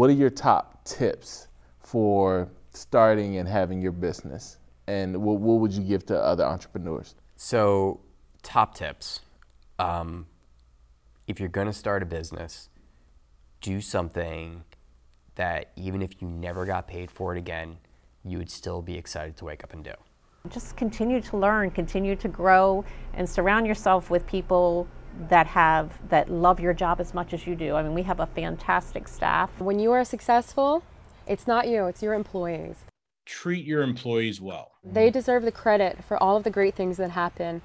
What are your top tips for starting and having your business? And what, what would you give to other entrepreneurs? So, top tips. Um, if you're going to start a business, do something that even if you never got paid for it again, you would still be excited to wake up and do. Just continue to learn, continue to grow, and surround yourself with people that have that love your job as much as you do. I mean, we have a fantastic staff. When you are successful, it's not you, it's your employees. Treat your employees well. They deserve the credit for all of the great things that happen.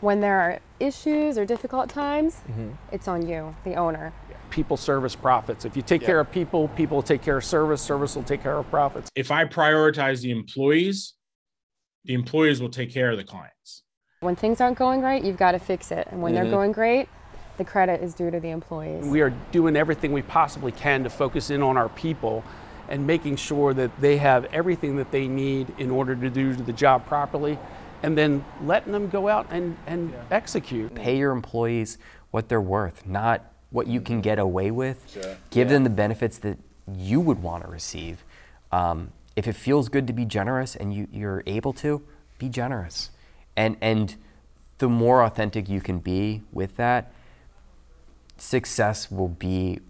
When there are issues or difficult times, mm-hmm. it's on you, the owner. People service profits. If you take yeah. care of people, people will take care of service, service will take care of profits. If I prioritize the employees, the employees will take care of the clients. When things aren't going right, you've got to fix it. And when mm-hmm. they're going great, the credit is due to the employees. We are doing everything we possibly can to focus in on our people and making sure that they have everything that they need in order to do the job properly and then letting them go out and, and yeah. execute. Pay your employees what they're worth, not what you can get away with. Sure. Give yeah. them the benefits that you would want to receive. Um, if it feels good to be generous and you, you're able to, be generous and and the more authentic you can be with that, success will be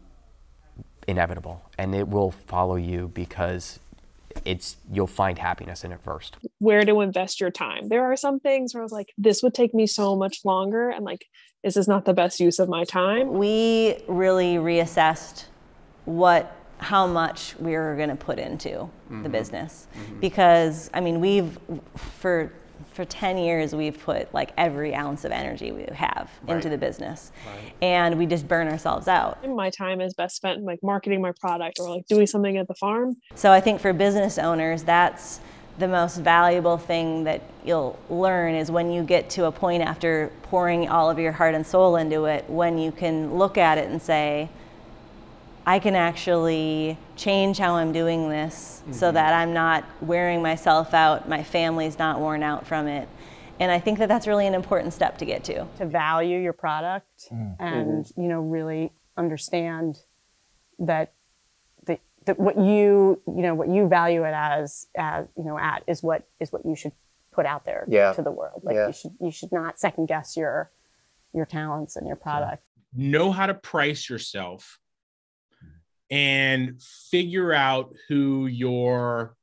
inevitable and it will follow you because it's you'll find happiness in it first. Where to invest your time. There are some things where I was like, this would take me so much longer and like this is not the best use of my time. We really reassessed what how much we were going to put into mm-hmm. the business mm-hmm. because I mean we've for for 10 years we've put like every ounce of energy we have right. into the business right. and we just burn ourselves out my time is best spent like marketing my product or like doing something at the farm so i think for business owners that's the most valuable thing that you'll learn is when you get to a point after pouring all of your heart and soul into it when you can look at it and say I can actually change how I'm doing this mm-hmm. so that I'm not wearing myself out, my family's not worn out from it. And I think that that's really an important step to get to. To value your product mm-hmm. and, you know, really understand that the, that what you, you know, what you value it as, as, you know, at is what is what you should put out there yeah. to the world. Like yeah. you should you should not second guess your your talents and your product. Know how to price yourself and figure out who your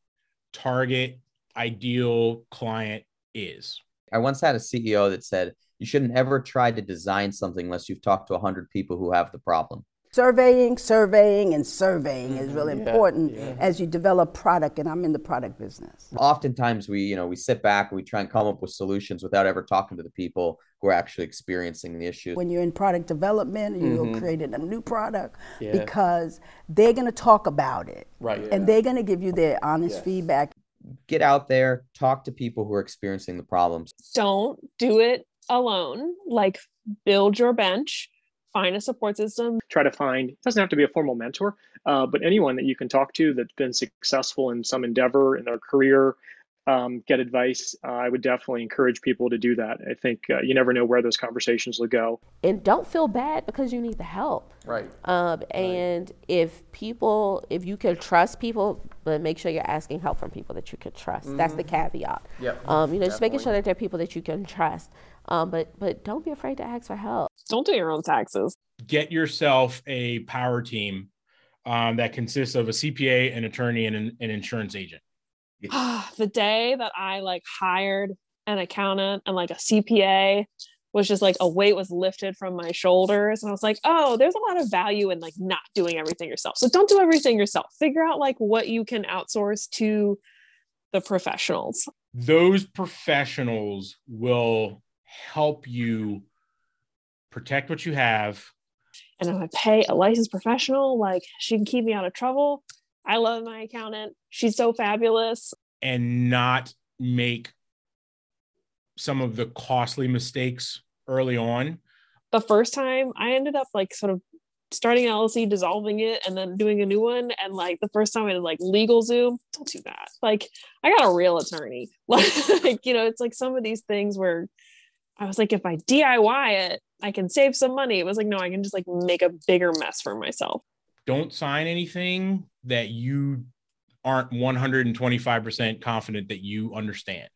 target ideal client is. I once had a CEO that said, you shouldn't ever try to design something unless you've talked to 100 people who have the problem surveying, surveying, and surveying is really yeah, important yeah. as you develop product. And I'm in the product business. Oftentimes, we you know we sit back and we try and come up with solutions without ever talking to the people who are actually experiencing the issue. When you're in product development, you're mm-hmm. creating a new product yeah. because they're going to talk about it, right? And they're going to give you their honest yes. feedback. Get out there, talk to people who are experiencing the problems. Don't do it alone. Like build your bench find a support system. Try to find, it doesn't have to be a formal mentor, uh, but anyone that you can talk to that's been successful in some endeavor in their career, um, get advice. Uh, I would definitely encourage people to do that. I think uh, you never know where those conversations will go. And don't feel bad because you need the help. Right. Um, and right. if people, if you can trust people, but make sure you're asking help from people that you can trust. Mm-hmm. That's the mm-hmm. caveat. Yep. Um, you know, Definitely. just making sure that there are people that you can trust. Um, but but don't be afraid to ask for help. Don't do your own taxes. Get yourself a power team um, that consists of a CPA, an attorney, and an, an insurance agent. the day that I like hired an accountant and like a CPA was just like a weight was lifted from my shoulders and i was like oh there's a lot of value in like not doing everything yourself so don't do everything yourself figure out like what you can outsource to the professionals those professionals will help you protect what you have. And if I pay a licensed professional, like she can keep me out of trouble. I love my accountant. She's so fabulous. And not make some of the costly mistakes early on. The first time I ended up like sort of starting an LLC, dissolving it, and then doing a new one. And like the first time I did like LegalZoom, don't do that. Like I got a real attorney. Like, you know, it's like some of these things where I was like, if I DIY it, I can save some money. It was like, no, I can just like make a bigger mess for myself. Don't sign anything that you aren't 125% confident that you understand,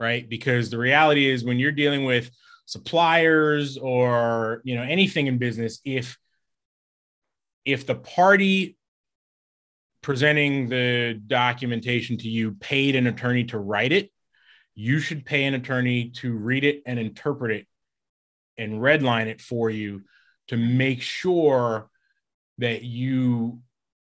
right? Because the reality is when you're dealing with suppliers or, you know, anything in business, if if the party presenting the documentation to you paid an attorney to write it, you should pay an attorney to read it and interpret it and redline it for you to make sure that you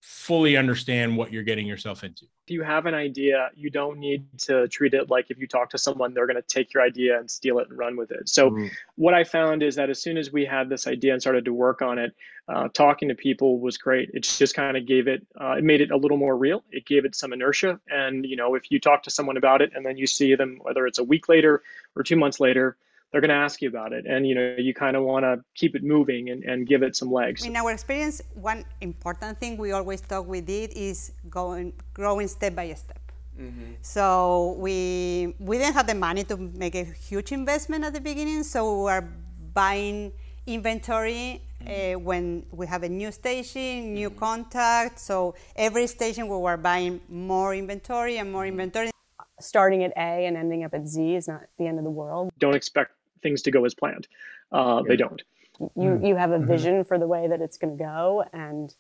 fully understand what you're getting yourself into. You have an idea, you don't need to treat it like if you talk to someone, they're going to take your idea and steal it and run with it. So, mm. what I found is that as soon as we had this idea and started to work on it, uh, talking to people was great. It just kind of gave it, uh, it made it a little more real. It gave it some inertia. And, you know, if you talk to someone about it and then you see them, whether it's a week later or two months later, they're going to ask you about it and you know you kind of want to keep it moving and, and give it some legs in our experience one important thing we always talk with it is going growing step by step mm-hmm. so we we didn't have the money to make a huge investment at the beginning so we are buying inventory mm-hmm. uh, when we have a new station new mm-hmm. contact so every station we were buying more inventory and more mm-hmm. inventory starting at A and ending up at Z is not the end of the world. Don't expect things to go as planned. Uh, yeah. They don't. You mm-hmm. you have a mm-hmm. vision mm-hmm. for the way that it's going to go, and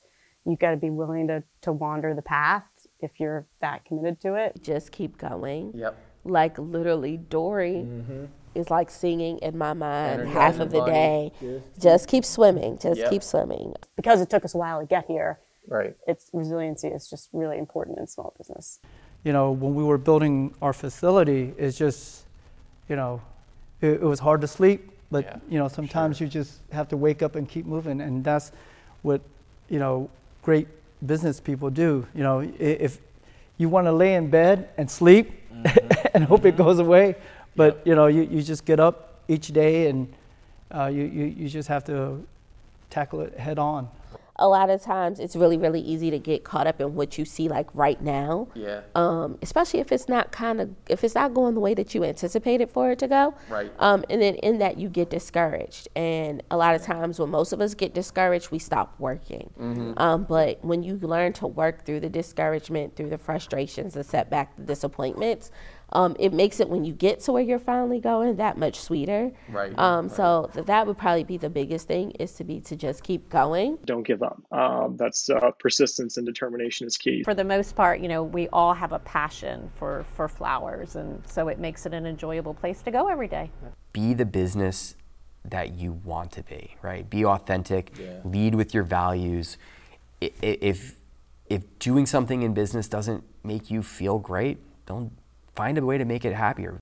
you got to be willing to to wander the path if you're that committed to it. Just keep going. Yep. Like literally, Dory mm-hmm. is like singing in my mind half of the body. day. Just, just keep swimming. Just yep. keep swimming. Because it took us a while to get here. Right. It's resiliency is just really important in small business. You know, when we were building our facility, it's just, you know, it, it was hard to sleep, but yeah, you know sometimes sure. you just have to wake up and keep moving, and that's what you know great business people do. You know, if you want to lay in bed and sleep mm-hmm. and hope mm-hmm. it goes away, but yep. you know you, you just get up each day and uh, you, you you just have to tackle it head on a lot of times it's really really easy to get caught up in what you see like right now. Yeah. Um, especially if it's not kind of if it's not going the way that you anticipated for it to go. Right. Um, and then in that you get discouraged. And a lot of times when most of us get discouraged we stop working. Mm-hmm. um, but when you learn to work through the discouragement through the frustrations the setback the disappointments um, it makes it when you get to where you're finally going that much sweeter. Right. Um, right. So th- that would probably be the biggest thing is to be to just keep going. Don't give up. Um, that's uh, persistence and determination is key. For the most part, you know, we all have a passion for for flowers, and so it makes it an enjoyable place to go every day. Be the business that you want to be. Right. Be authentic. Yeah. Lead with your values. If if doing something in business doesn't make you feel great, don't find a way to make it happier.